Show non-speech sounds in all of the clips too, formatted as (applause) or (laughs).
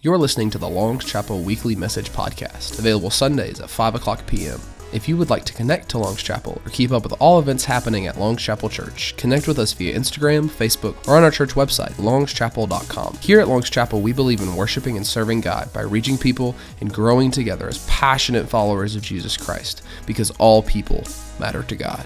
You're listening to the Long's Chapel Weekly Message Podcast, available Sundays at 5 o'clock p.m. If you would like to connect to Long's Chapel or keep up with all events happening at Long's Chapel Church, connect with us via Instagram, Facebook, or on our church website, longschapel.com. Here at Long's Chapel, we believe in worshiping and serving God by reaching people and growing together as passionate followers of Jesus Christ, because all people matter to God.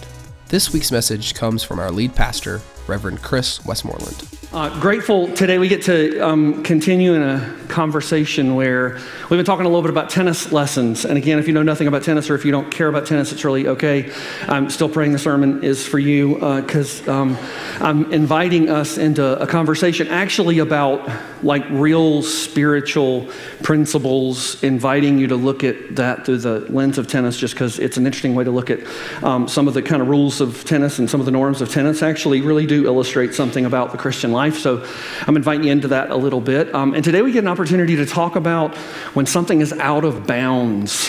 This week's message comes from our lead pastor, Reverend Chris Westmoreland. Uh, grateful today we get to um, continue in a conversation where we've been talking a little bit about tennis lessons. And again, if you know nothing about tennis or if you don't care about tennis, it's really okay. I'm still praying the sermon is for you because uh, um, I'm inviting us into a conversation actually about like real spiritual principles, inviting you to look at that through the lens of tennis just because it's an interesting way to look at um, some of the kind of rules of tennis and some of the norms of tennis actually really do illustrate something about the Christian life. So I'm inviting you into that a little bit. Um, and today we get an opportunity to talk about when something is out of bounds.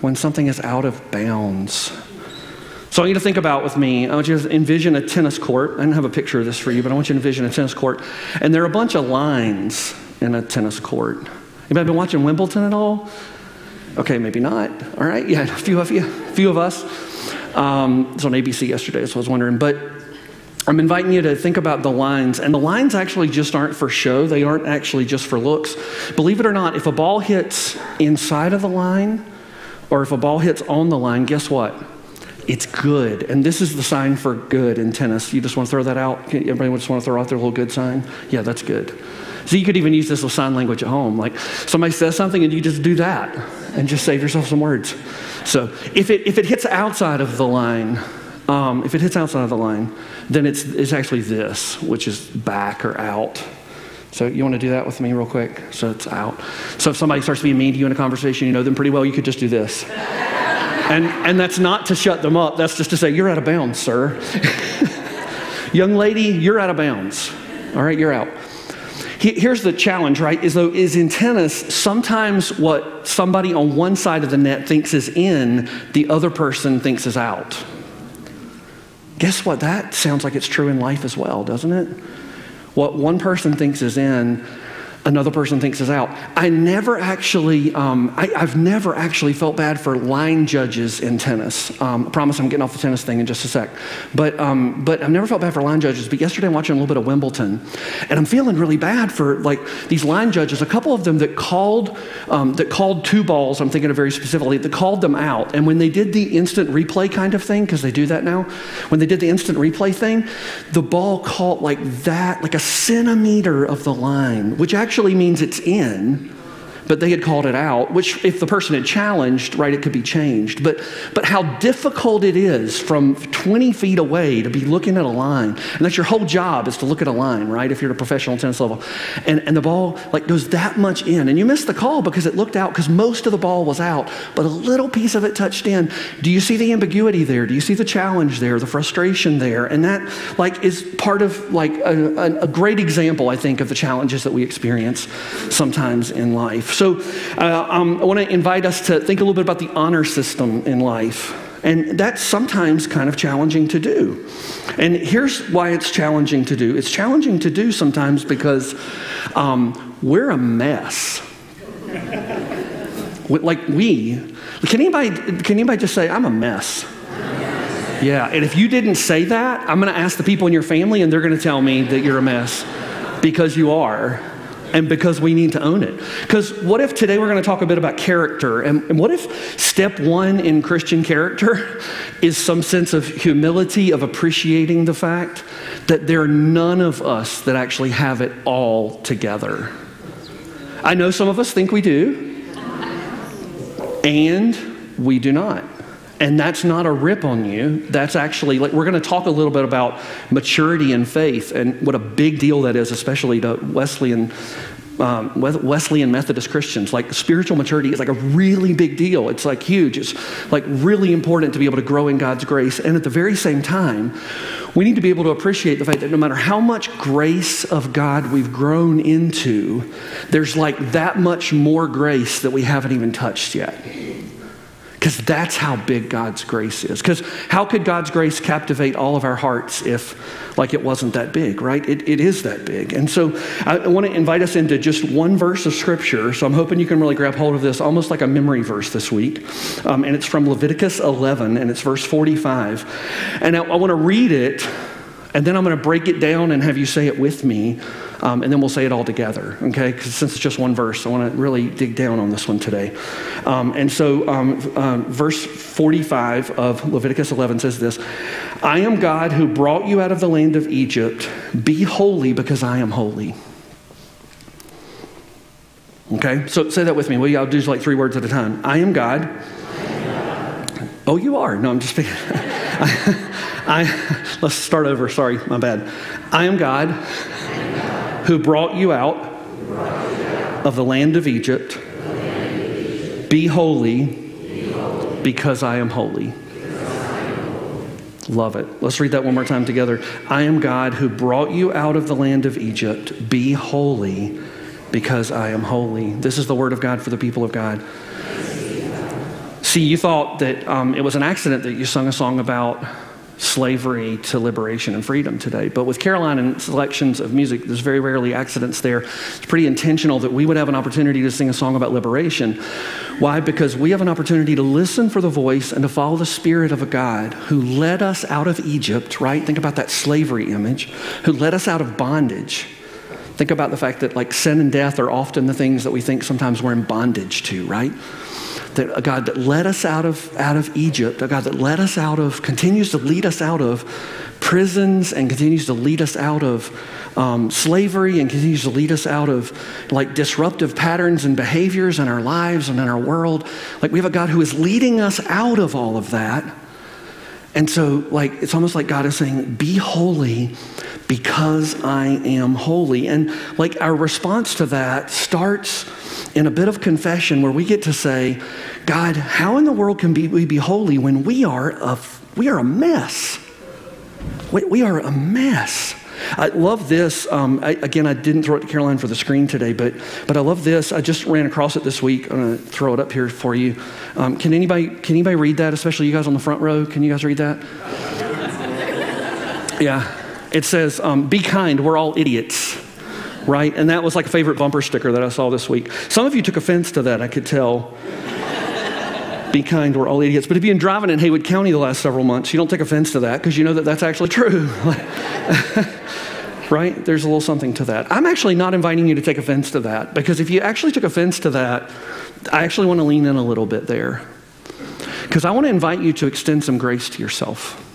When something is out of bounds. So I want you to think about with me. I want you to envision a tennis court. I don't have a picture of this for you, but I want you to envision a tennis court. And there are a bunch of lines in a tennis court. Anybody been watching Wimbledon at all? Okay, maybe not. All right, yeah, (laughs) a few of you, a few of us. Um, it was on ABC yesterday, so I was wondering. But I'm inviting you to think about the lines. And the lines actually just aren't for show, they aren't actually just for looks. Believe it or not, if a ball hits inside of the line or if a ball hits on the line, guess what? It's good. And this is the sign for good in tennis. You just want to throw that out? Everybody just want to throw out their little good sign? Yeah, that's good. So you could even use this with sign language at home. Like somebody says something and you just do that and just save yourself some words. So if it, if it hits outside of the line, um, if it hits outside of the line, then it's, it's actually this, which is back or out. So you want to do that with me real quick? So it's out. So if somebody starts being mean to you in a conversation, you know them pretty well, you could just do this. (laughs) and, and that's not to shut them up. That's just to say, you're out of bounds, sir. (laughs) Young lady, you're out of bounds. All right, you're out. Here's the challenge, right? Is though is in tennis, sometimes what somebody on one side of the net thinks is in, the other person thinks is out. Guess what? That sounds like it's true in life as well, doesn't it? What one person thinks is in, another person thinks is out. I never actually, um, I, have never actually felt bad for line judges in tennis. Um, I promise I'm getting off the tennis thing in just a sec. But, um, but I've never felt bad for line judges. But yesterday I'm watching a little bit of Wimbledon, and I'm feeling really bad for like these line judges. A couple of them that called, um, that called two balls. I'm thinking of very specifically. That called them out, and when they did the instant replay kind of thing, because they do that now, when they did the instant replay thing, the ball caught like that, like a centimeter of the line, which actually actually means it's in but they had called it out, which if the person had challenged, right, it could be changed. But, but how difficult it is from 20 feet away to be looking at a line. And that's your whole job is to look at a line, right, if you're at a professional tennis level. And, and the ball like goes that much in. And you missed the call because it looked out because most of the ball was out, but a little piece of it touched in. Do you see the ambiguity there? Do you see the challenge there, the frustration there? And that like is part of like a, a, a great example, I think, of the challenges that we experience sometimes in life. So uh, um, I want to invite us to think a little bit about the honor system in life. And that's sometimes kind of challenging to do. And here's why it's challenging to do it's challenging to do sometimes because um, we're a mess. (laughs) like we, can anybody, can anybody just say, I'm a mess? Yeah, and if you didn't say that, I'm going to ask the people in your family, and they're going to tell me that you're a mess because you are and because we need to own it. Because what if today we're going to talk a bit about character? And, and, what if step one in Christian character (laughs) is some sense of humility, of appreciating the fact that there are none of us that actually have it all together? I know some of us think we do, and we do not. And that's not a rip on you. That's actually, like, we're going to talk a little bit about maturity and faith and what a big deal that is, especially to Wesleyan. Um, Wesleyan Methodist Christians, like spiritual maturity is like a really big deal. It's like huge. It's like really important to be able to grow in God's grace. And at the very same time, we need to be able to appreciate the fact that no matter how much grace of God we've grown into, there's like that much more grace that we haven't even touched yet. Because that's how big God's grace is. Because how could God's grace captivate all of our hearts if, like, it wasn't that big, right? It, it is that big. And so I, want to invite us into just one verse of Scripture. So I'm hoping you can really grab hold of this almost like a memory verse this week. Um, and it's from Leviticus 11, and it's verse 45. And I, I want to read it, and then I'm going to break it down and have you say it with me. Um, and then we'll say it all together, okay? Because since it's just one verse, I want to really dig down on this one today. Um, and so, um, uh, verse 45 of Leviticus 11 says this I am God who brought you out of the land of Egypt. Be holy because I am holy. Okay, so say that with me. Well, I'll do like three words at a time. I am God. Oh, you are. No, I'm just speaking. (laughs) I, (laughs) I, let's start over. Sorry, my bad. I am God who brought you out of the land of Egypt. Be holy because I am holy. Love it. Let's read that one more time together. I am God who brought you out of the land of Egypt. Be holy because I am holy. This is the word of God for the people of God. See, you thought that um, it was an accident that you sung a song about slavery to liberation and freedom today. But with Caroline and selections of music, there's very rarely accidents there. It's pretty intentional that we would have an opportunity to sing a song about liberation. Why? Because we have an opportunity to listen for the voice and to follow the spirit of a God who led us out of Egypt, right? Think about that slavery image, who led us out of bondage. Think about the fact that like sin and death are often the things that we think sometimes we're in bondage to, right? That a God that led us out of, out of Egypt, a God that led us out of, continues to lead us out of prisons and continues to lead us out of um, slavery and continues to lead us out of like disruptive patterns and behaviors in our lives and in our world. Like we have a God who is leading us out of all of that. And so, like, it's almost like God is saying, Be holy because I am holy. And, like, our response to that starts in a bit of confession where we get to say, God, how in the world can we be holy when we are a, we are a mess? We, we are a mess. I love this. Um, I, again, I didn't throw it to Caroline for the screen today, but, but I love this. I just ran across it this week. I'm going to throw it up here for you. Um, can, anybody, can anybody read that, especially you guys on the front row? Can you guys read that? (laughs) yeah. It says, um, Be kind, we're all idiots right? And that was like a favorite bumper sticker that I saw this week. Some of you took offense to that, I could tell. (laughs) Be kind, we're all idiots. But if you've been driving in Haywood County the last several months, you don't take offense to that because you know that that's actually true. (laughs) right? There's a little something to that. I'm actually not inviting you to take offense to that because if you actually took offense to that, I actually want to lean in a little bit there. Because I want to invite you to extend some grace to yourself.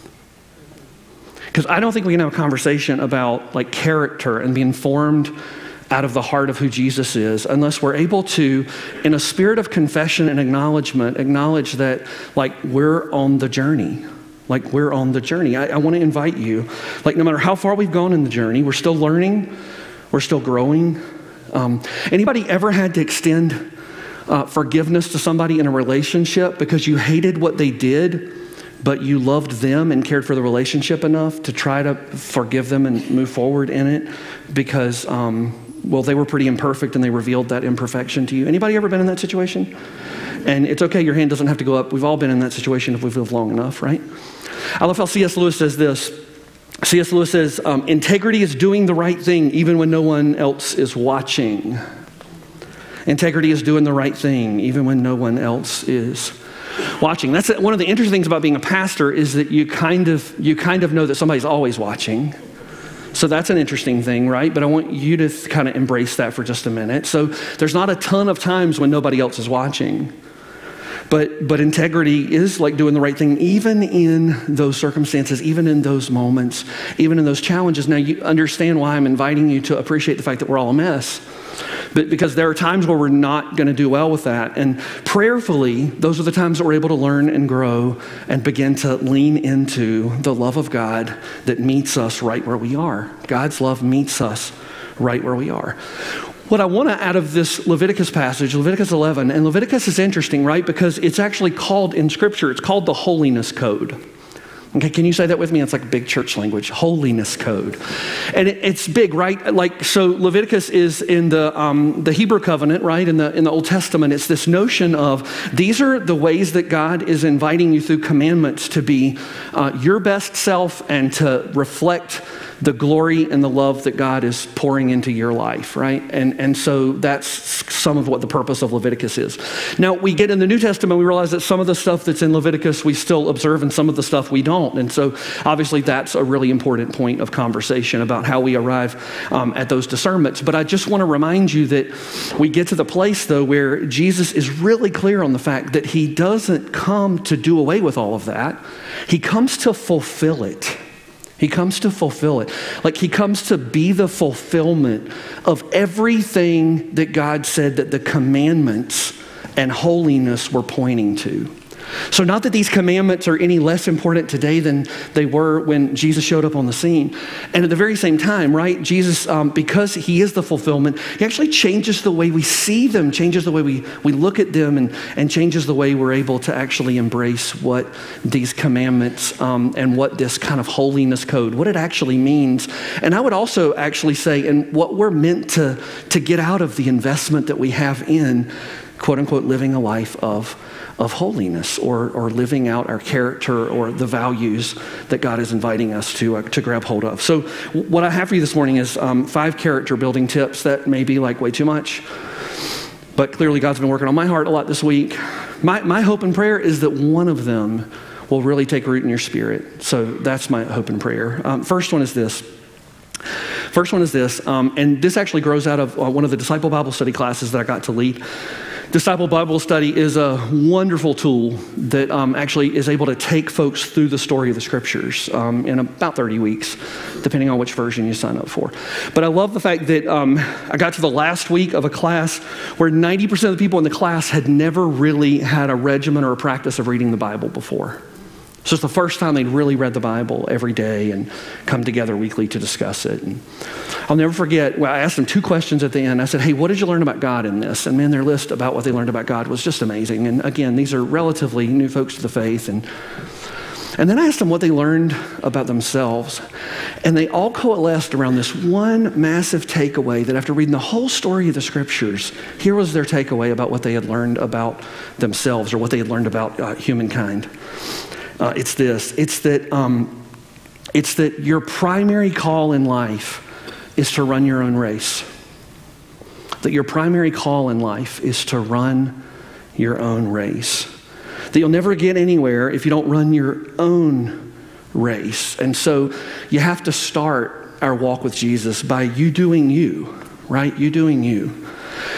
Because I don't think we can have a conversation about like character and being formed out of the heart of who Jesus is unless we're able to, in a spirit of confession and acknowledgement, acknowledge that like we're on the journey. Like we're on the journey. I, I want to invite you, like no matter how far we've gone in the journey, we're still learning, we're still growing. Um, anybody ever had to extend uh, forgiveness to somebody in a relationship because you hated what they did? But you loved them and cared for the relationship enough to try to forgive them and move forward in it because, um, well, they were pretty imperfect and they revealed that imperfection to you. Anybody ever been in that situation? And it's okay, your hand doesn't have to go up. We've all been in that situation if we've lived long enough, right? I love how C.S. Lewis says this. C.S. Lewis says, um, integrity is doing the right thing even when no one else is watching. Integrity is doing the right thing even when no one else is watching. That's one of the interesting things about being a pastor is that you kind of you kind of know that somebody's always watching. So that's an interesting thing, right? But I want you to kind of embrace that for just a minute. So there's not a ton of times when nobody else is watching. But, but integrity is like doing the right thing, even in those circumstances, even in those moments, even in those challenges. Now, you understand why I'm inviting you to appreciate the fact that we're all a mess. But because there are times where we're not going to do well with that. And prayerfully, those are the times that we're able to learn and grow and begin to lean into the love of God that meets us right where we are. God's love meets us right where we are. What I want to out of this Leviticus passage, Leviticus 11, and Leviticus is interesting, right? Because it's actually called in Scripture, it's called the holiness code. Okay, can you say that with me? It's like big church language, holiness code. And it, it's big, right? Like, so Leviticus is in the, um, the Hebrew covenant, right? In the, in the Old Testament, it's this notion of these are the ways that God is inviting you through commandments to be uh, your best self and to reflect the glory and the love that God is pouring into your life, right? And, and so that's some of what the purpose of Leviticus is. Now, we get in the New Testament, we realize that some of the stuff that's in Leviticus we still observe and some of the stuff we don't. And so obviously that's a really important point of conversation about how we arrive um, at those discernments. But I just want to remind you that we get to the place, though, where Jesus is really clear on the fact that he doesn't come to do away with all of that, he comes to fulfill it. He comes to fulfill it. Like he comes to be the fulfillment of everything that God said that the commandments and holiness were pointing to. So, not that these commandments are any less important today than they were when Jesus showed up on the scene. And at the very same time, right, Jesus, um, because he is the fulfillment, he actually changes the way we see them, changes the way we, we look at them, and, and changes the way we're able to actually embrace what these commandments um, and what this kind of holiness code, what it actually means. And I would also actually say, and what we're meant to, to get out of the investment that we have in, quote unquote, living a life of of holiness or, or living out our character or the values that God is inviting us to, uh, to grab hold of. So, what I have for you this morning is um, five character building tips that may be like way too much, but clearly God's been working on my heart a lot this week. My, my hope and prayer is that one of them will really take root in your spirit. So, that's my hope and prayer. Um, first one is this. First one is this, um, and this actually grows out of uh, one of the disciple Bible study classes that I got to lead. Disciple Bible Study is a wonderful tool that um, actually is able to take folks through the story of the scriptures um, in about 30 weeks, depending on which version you sign up for. But I love the fact that um, I got to the last week of a class where 90% of the people in the class had never really had a regimen or a practice of reading the Bible before. So it's the first time they'd really read the Bible every day and come together weekly to discuss it. And I'll never forget, well, I asked them two questions at the end. I said, Hey, what did you learn about God in this? And man, their list about what they learned about God was just amazing. And again, these are relatively new folks to the faith. And, and then I asked them what they learned about themselves. And they all coalesced around this one massive takeaway that after reading the whole story of the scriptures, here was their takeaway about what they had learned about themselves or what they had learned about uh, humankind. Uh, it's this it's that, um, it's that your primary call in life is to run your own race. That your primary call in life is to run your own race. That you'll never get anywhere if you don't run your own race. And so you have to start our walk with Jesus by you doing you, right? You doing you.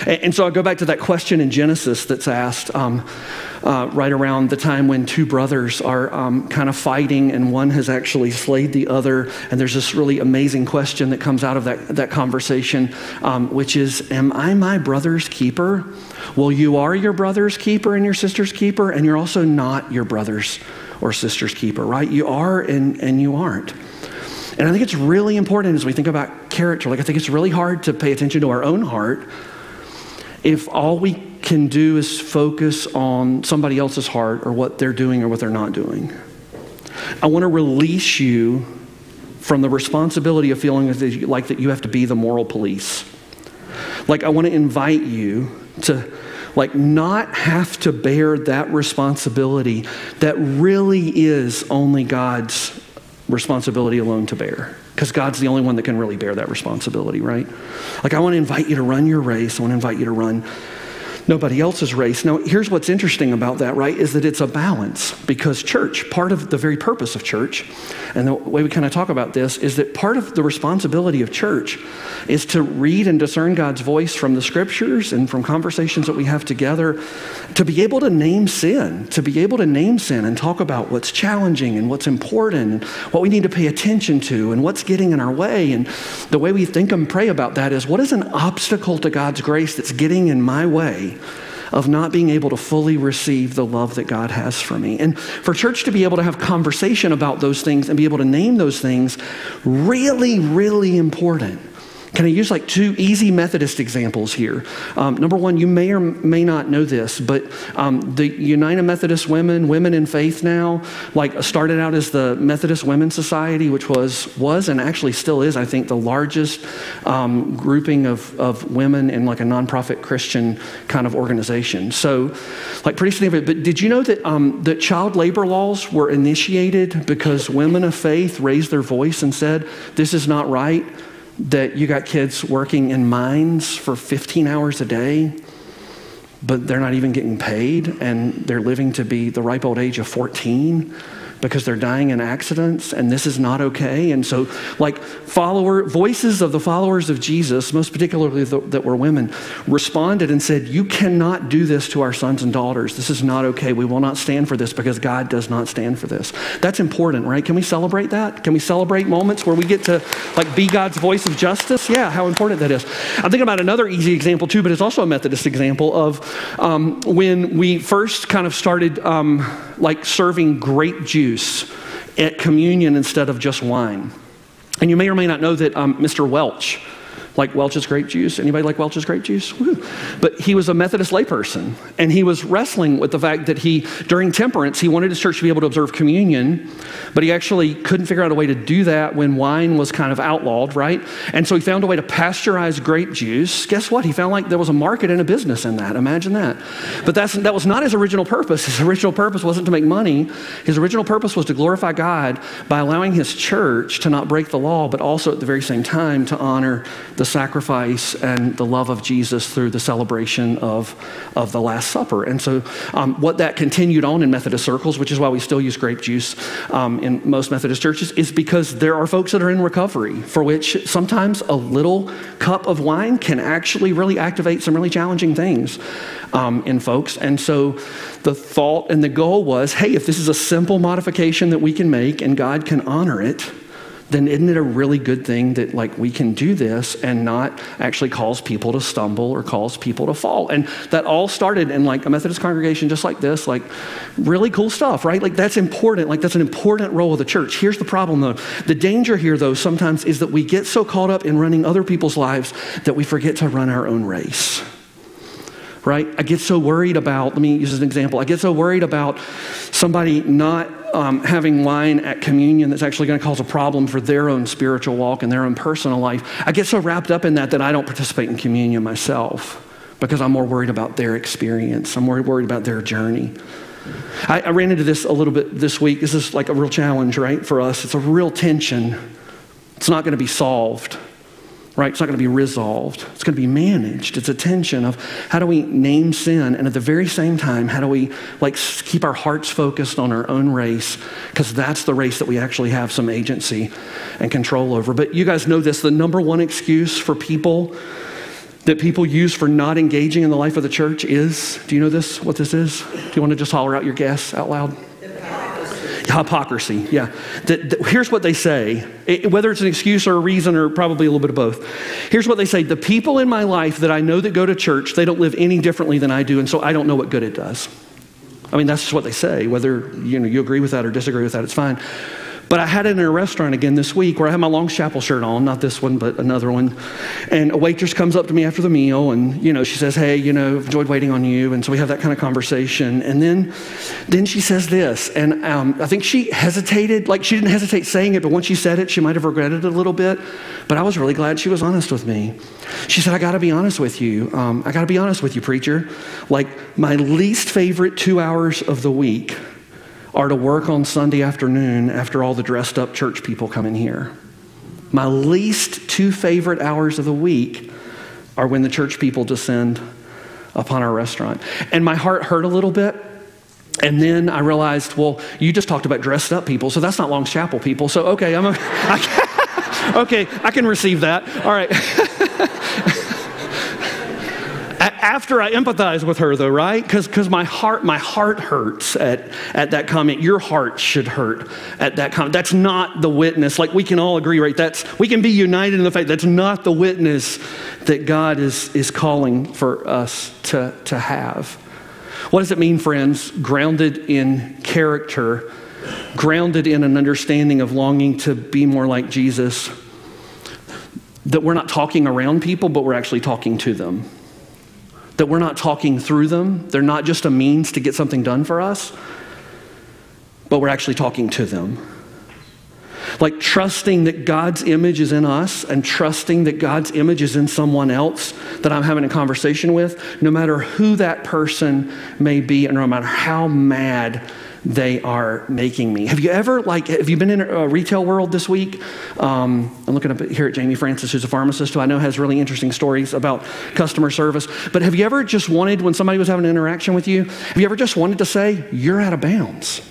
And, and so I go back to that question in Genesis that's asked um, uh, right around the time when two brothers are um, kind of fighting and one has actually slayed the other. And there's this really amazing question that comes out of that, that conversation, um, which is Am I my brother's keeper? Well, you are your brother's keeper and your sister's keeper, and you're also not your brother's or sister's keeper, right? You are and, and you aren't. And I think it's really important as we think about character. Like, I think it's really hard to pay attention to our own heart if all we can do is focus on somebody else's heart or what they're doing or what they're not doing. I want to release you from the responsibility of feeling like that you have to be the moral police. Like I want to invite you to like not have to bear that responsibility that really is only God's responsibility alone to bear because God's the only one that can really bear that responsibility, right? Like, I want to invite you to run your race. I want to invite you to run nobody else's race. Now, here's what's interesting about that, right, is that it's a balance because church, part of the very purpose of church, and the way we kind of talk about this is that part of the responsibility of church is to read and discern God's voice from the scriptures and from conversations that we have together, to be able to name sin, to be able to name sin and talk about what's challenging and what's important and what we need to pay attention to and what's getting in our way. And the way we think and pray about that is what is an obstacle to God's grace that's getting in my way? Of not being able to fully receive the love that God has for me. And for church to be able to have conversation about those things and be able to name those things, really, really important. Can I use like two easy Methodist examples here? Um, number one, you may or may not know this, but um, the United Methodist Women, Women in Faith now, like started out as the Methodist Women's Society, which was was and actually still is, I think, the largest um, grouping of, of women in like a nonprofit Christian kind of organization. So, like pretty significant. But did you know that um, that child labor laws were initiated because women of faith raised their voice and said, "This is not right." That you got kids working in mines for 15 hours a day, but they're not even getting paid, and they're living to be the ripe old age of 14 because they're dying in accidents and this is not okay. And so like follower voices of the followers of jesus most particularly the, that were women responded and said you cannot do this to our sons and daughters. This is not okay. We will not stand for this because god does not stand for this. That's important right? Can we celebrate that? Can we celebrate moments where we get to like be god's voice of justice? Yeah how important that is. I'm thinking about another easy example too but it's also a methodist example of um, when we first kind of started um, like serving grape juice juice at communion instead of just wine. And you may or may not know that um, Mr. Welch, like Welch's grape juice. Anybody like Welch's grape juice? Woo. But he was a Methodist layperson, and he was wrestling with the fact that he, during temperance, he wanted his church to be able to observe communion, but he actually couldn't figure out a way to do that when wine was kind of outlawed, right? And so he found a way to pasteurize grape juice. Guess what? He found like there was a market and a business in that. Imagine that. But that's, that was not his original purpose. His original purpose wasn't to make money. His original purpose was to glorify God by allowing his church to not break the law, but also at the very same time to honor the sacrifice and the love of Jesus through the celebration of, of the Last Supper. And so, um, what that continued on in Methodist circles, which is why we still use grape juice um, in most Methodist churches, is because there are folks that are in recovery for which sometimes a little cup of wine can actually really activate some really challenging things um, in folks. And so, the thought and the goal was hey, if this is a simple modification that we can make and God can honor it, then isn't it a really good thing that like we can do this and not actually cause people to stumble or cause people to fall? And that all started in like a methodist congregation just like this like really cool stuff right? Like that's important. Like that's an important role of the church. Here's the problem though. The danger here though sometimes is that we get so caught up in running other people's lives that we forget to run our own race right? I get so worried about, let me use an example. I get so worried about somebody not um, having wine at communion that's actually going to cause a problem for their own spiritual walk and their own personal life. I get so wrapped up in that that I don't participate in communion myself because I'm more worried about their experience. I'm more worried about their journey. I, I ran into this a little bit this week. This is like a real challenge, right, for us. It's a real tension. It's not going to be solved right? It's not going to be resolved. It's going to be managed. It's a tension of how do we name sin, and at the very same time, how do we like keep our hearts focused on our own race? Because that's the race that we actually have some agency and control over. But you guys know this: the number one excuse for people that people use for not engaging in the life of the church is. Do you know this? What this is? Do you want to just holler out your guess out loud? Hypocrisy, yeah. The, the, here's what they say, it, whether it's an excuse or a reason or probably a little bit of both. Here's what they say The people in my life that I know that go to church, they don't live any differently than I do, and so I don't know what good it does. I mean, that's just what they say. Whether you, know, you agree with that or disagree with that, it's fine. But I had it in a restaurant again this week where I had my long Chapel shirt on, not this one, but another one. And a waitress comes up to me after the meal and, you know, she says, Hey, you know, enjoyed waiting on you. And so we have that kind of conversation. And then, then she says this. And um, I think she hesitated, like she didn't hesitate saying it, but once she said it, she might have regretted it a little bit. But I was really glad she was honest with me. She said, I got to be honest with you. Um, I got to be honest with you, preacher. Like my least favorite two hours of the week are to work on Sunday afternoon after all the dressed up church people come in here. My least two favorite hours of the week are when the church people descend upon our restaurant. And my heart hurt a little bit. And then I realized, well, you just talked about dressed up people, so that's not Long's Chapel people. So, okay, I'm a, (laughs) I, (laughs) okay, I can receive that. All right. (laughs) after I empathize with her, though, right? Because my heart, my heart hurts at, at that comment. Your heart should hurt at that comment. That's not the witness. Like we can all agree, right? That's we can be united in the fact that's not the witness that God is, is calling for us to, to have. What does it mean, friends? Grounded in character, grounded in an understanding of longing to be more like Jesus that we're not talking around people, but we're actually talking to them. That we're not talking through them. They're not just a means to get something done for us, but we're actually talking to them. Like trusting that God's image is in us and trusting that God's image is in someone else that I'm having a conversation with, no matter who that person may be and no matter how mad they are making me. Have you ever, like, have you been in a retail world this week? Um, I'm looking up here at Jamie Francis, who's a pharmacist who I know has really interesting stories about customer service. But have you ever just wanted, when somebody was having an interaction with you, have you ever just wanted to say, you're out of bounds?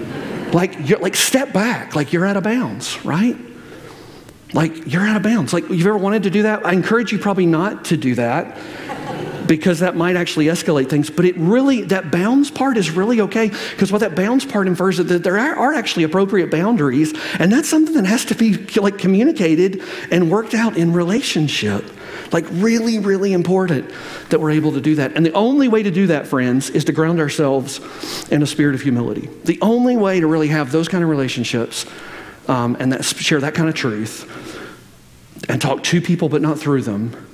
(laughs) like, you're, like, step back, like you're out of bounds, right? Like, you're out of bounds. Like, you've ever wanted to do that? I encourage you probably not to do that because that might actually escalate things. But it really, that bounds part is really okay because what that bounds part infers is that there are actually appropriate boundaries, and that's something that has to be like communicated and worked out in relationship. Like, really, really important that we're able to do that. And the only way to do that, friends, is to ground ourselves in a spirit of humility. The only way to really have those kind of relationships um, and that, share that kind of truth and talk to people but not through them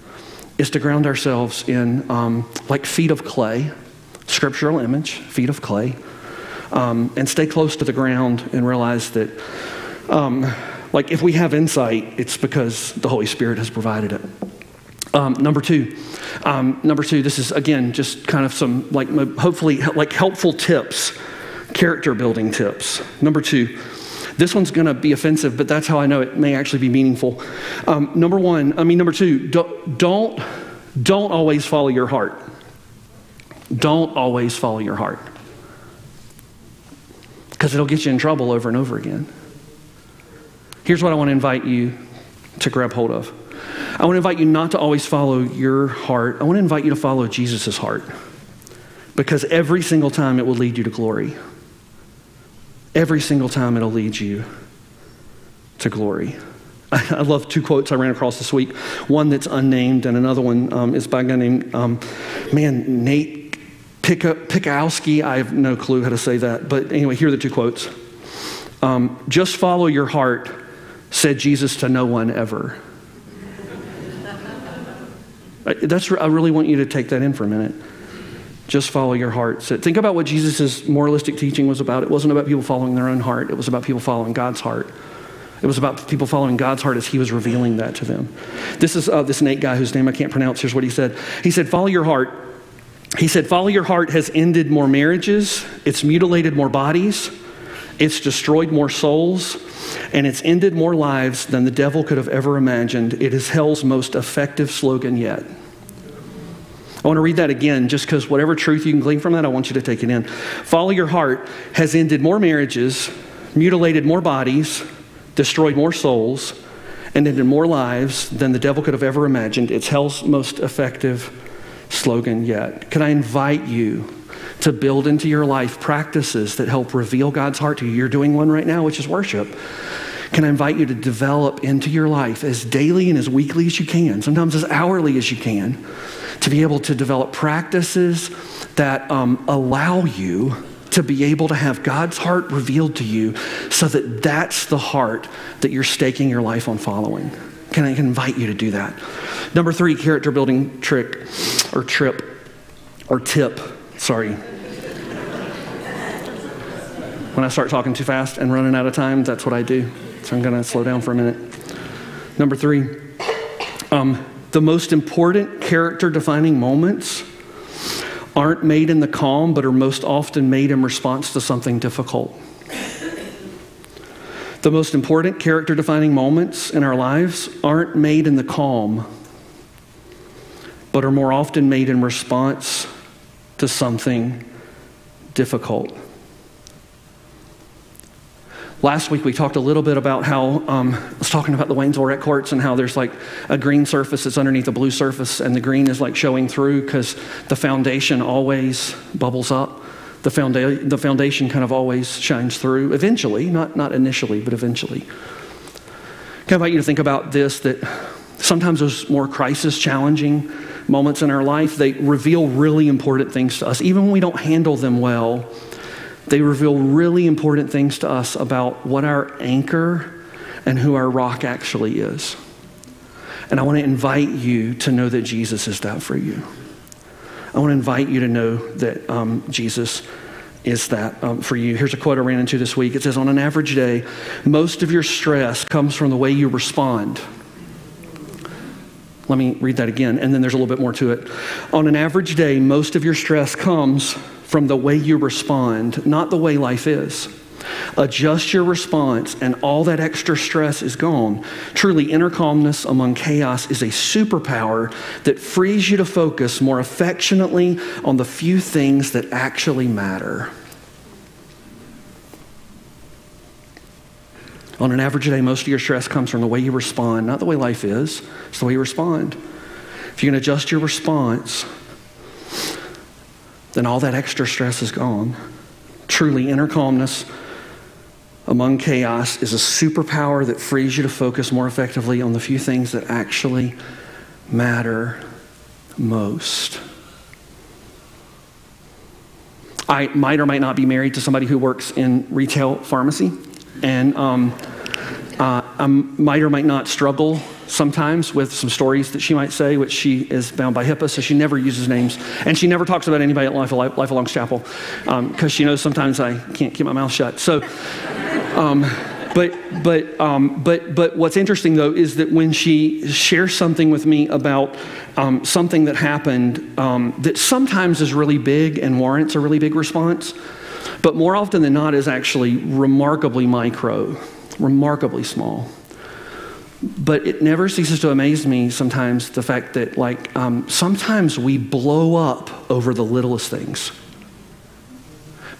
is to ground ourselves in um, like feet of clay, scriptural image, feet of clay, um, and stay close to the ground and realize that, um, like, if we have insight, it's because the Holy Spirit has provided it. Um, number two, um, number two, this is again just kind of some like hopefully like helpful tips, character building tips. Number two, this one's going to be offensive, but that's how I know it may actually be meaningful. Um, number one, I mean, number two, don't, don't, don't always follow your heart. Don't always follow your heart. Because it'll get you in trouble over and over again. Here's what I want to invite you to grab hold of. I want to invite you not to always follow your heart. I want to invite you to follow Jesus' heart. Because every single time it will lead you to glory. Every single time it'll lead you to glory. I love two quotes I ran across this week. One that's unnamed, and another one um, is by a guy named, um, man, Nate Pikowski. I have no clue how to say that. But anyway, here are the two quotes. Um, Just follow your heart, said Jesus to no one ever. (laughs) That's, I really want you to take that in for a minute. Just follow your heart. So think about what Jesus' moralistic teaching was about. It wasn't about people following their own heart, it was about people following God's heart. It was about people following God's heart as He was revealing that to them. This is uh, this Nate guy whose name I can't pronounce. Here's what he said He said, Follow your heart. He said, Follow your heart has ended more marriages, it's mutilated more bodies, it's destroyed more souls, and it's ended more lives than the devil could have ever imagined. It is hell's most effective slogan yet. I want to read that again just because whatever truth you can glean from that, I want you to take it in. Follow your heart has ended more marriages, mutilated more bodies, destroyed more souls, and ended more lives than the devil could have ever imagined. It's hell's most effective slogan yet. Can I invite you to build into your life practices that help reveal God's heart to you? You're doing one right now, which is worship. Can I invite you to develop into your life as daily and as weekly as you can, sometimes as hourly as you can, to be able to develop practices that um, allow you to be able to have God's heart revealed to you so that that's the heart that you're staking your life on following. Can I invite you to do that? Number three, character building trick or trip or tip. Sorry. When I start talking too fast and running out of time, that's what I do. So I'm going to slow down for a minute. Number three, um, the most important character defining moments aren't made in the calm, but are most often made in response to something difficult. The most important character defining moments in our lives aren't made in the calm, but are more often made in response to something difficult. Last week we talked a little bit about how um, I was talking about the Waynesville courts and how there's like a green surface that's underneath a blue surface, and the green is like showing through because the foundation always bubbles up. The, founda- the foundation kind of always shines through eventually, not, not initially, but eventually. Can I invite you to think about this that sometimes those more crisis challenging moments in our life, they reveal really important things to us. Even when we don't handle them well, they reveal really important things to us about what our anchor and who our rock actually is. And I want to invite you to know that Jesus is that for you. I want to invite you to know that um, Jesus is that um, for you. Here's a quote I ran into this week. It says, On an average day, most of your stress comes from the way you respond. Let me read that again, and then there's a little bit more to it. On an average day, most of your stress comes from the way you respond, not the way life is. Adjust your response, and all that extra stress is gone. Truly, inner calmness among chaos is a superpower that frees you to focus more affectionately on the few things that actually matter. On an average day, most of your stress comes from the way you respond, not the way life is, it's the way you respond. If you can adjust your response, then all that extra stress is gone. Truly, inner calmness among chaos is a superpower that frees you to focus more effectively on the few things that actually matter most. I might or might not be married to somebody who works in retail pharmacy, and um, uh, I might or might not struggle sometimes with some stories that she might say, which she is bound by HIPAA, so she never uses names. And she never talks about anybody at Life, Life Along Chapel because um, she knows sometimes I can't keep my mouth shut. So, um, but, but, um, but, but what's interesting though is that when she shares something with me about um, something that happened um, that sometimes is really big and warrants a really big response, but more often than not is actually remarkably micro, remarkably small but it never ceases to amaze me sometimes the fact that like um, sometimes we blow up over the littlest things.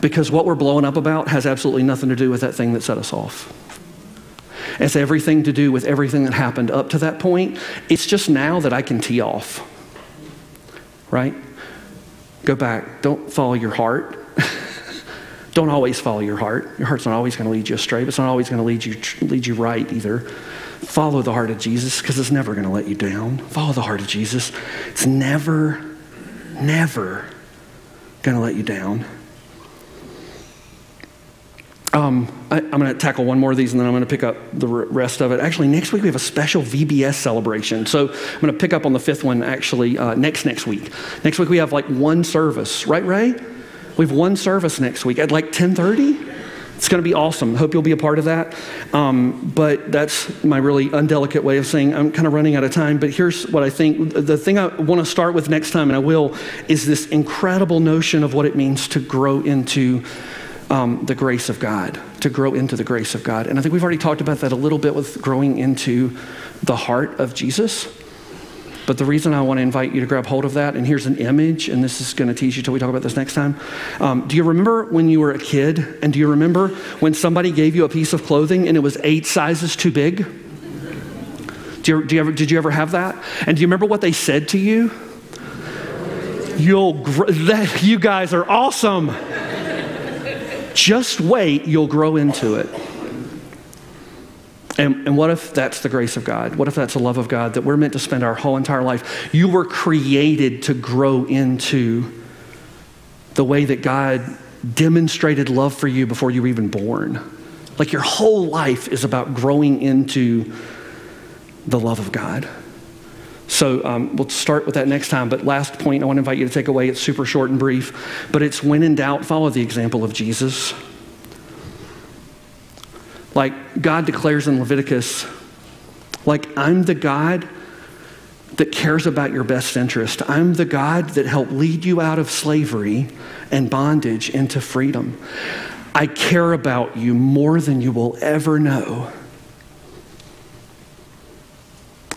Because what we're blowing up about has absolutely nothing to do with that thing that set us off. It's everything to do with everything that happened up to that point. It's just now that i can tee off. Right? Go back. Don't follow your heart. (laughs) Don't always follow your heart. Your heart's not always going to lead you astray. But it's not always going to lead you lead you right either Follow the heart of Jesus because it's never going to let you down. Follow the heart of Jesus. It's never, never going to let you down. Um, I, am going to tackle one more of these and then I'm going to pick up the rest of it. Actually, next week we have a special VBS celebration. So I'm going to pick up on the fifth one actually uh, next next week. Next week we have like one service, right, Ray? We have one service next week at like 10:30. It's going to be awesome. Hope you'll be a part of that. Um, but that's my really undelicate way of saying I'm kind of running out of time. But here's what I think the thing I want to start with next time, and I will, is this incredible notion of what it means to grow into um, the grace of God, to grow into the grace of God. And I think we've already talked about that a little bit with growing into the heart of Jesus. But the reason I want to invite you to grab hold of that, and here's an image, and this is going to teach you till we talk about this next time. Um, do you remember when you were a kid? And do you remember when somebody gave you a piece of clothing and it was eight sizes too big? Do you, do you ever, did you ever have that? And do you remember what they said to you? You'll, gr- that, you guys are awesome. Just wait, you'll grow into it. And, and what if that's the grace of God? What if that's the love of God that we're meant to spend our whole entire life? You were created to grow into the way that God demonstrated love for you before you were even born. Like your whole life is about growing into the love of God. So um, we'll start with that next time. But last point I want to invite you to take away, it's super short and brief, but it's when in doubt, follow the example of Jesus. Like God declares in Leviticus, like, I'm the God that cares about your best interest. I'm the God that helped lead you out of slavery and bondage into freedom. I care about you more than you will ever know.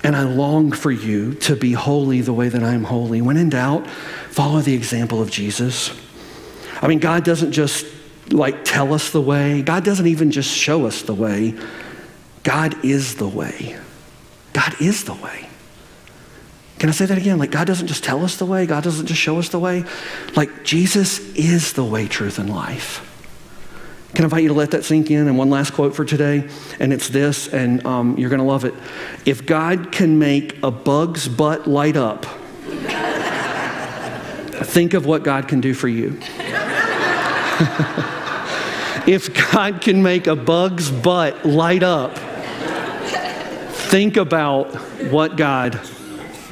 And I long for you to be holy the way that I'm holy. When in doubt, follow the example of Jesus. I mean, God doesn't just like tell us the way. God doesn't even just show us the way. God is the way. God is the way. Can I say that again? Like, God doesn't just tell us the way, God doesn't just show us the way. Like, Jesus is the way, truth, and life. Can I invite you to let that sink in? And one last quote for today, and it's this, and um, you're going to love it. If God can make a bug's butt light up, (laughs) think of what God can do for you. (laughs) if God can make a bug's butt light up, think about what God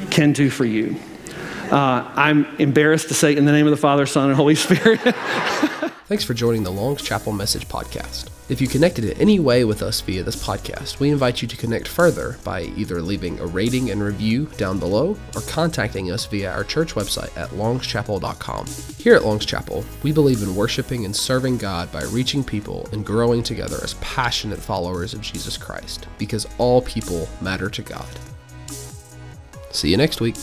can do for you. Uh, I'm embarrassed to say in the name of the Father, Son, and Holy Spirit. (laughs) Thanks for joining the Long's Chapel Message Podcast. If you connected in any way with us via this podcast, we invite you to connect further by either leaving a rating and review down below or contacting us via our church website at longschapel.com. Here at Long's Chapel, we believe in worshiping and serving God by reaching people and growing together as passionate followers of Jesus Christ because all people matter to God. See you next week.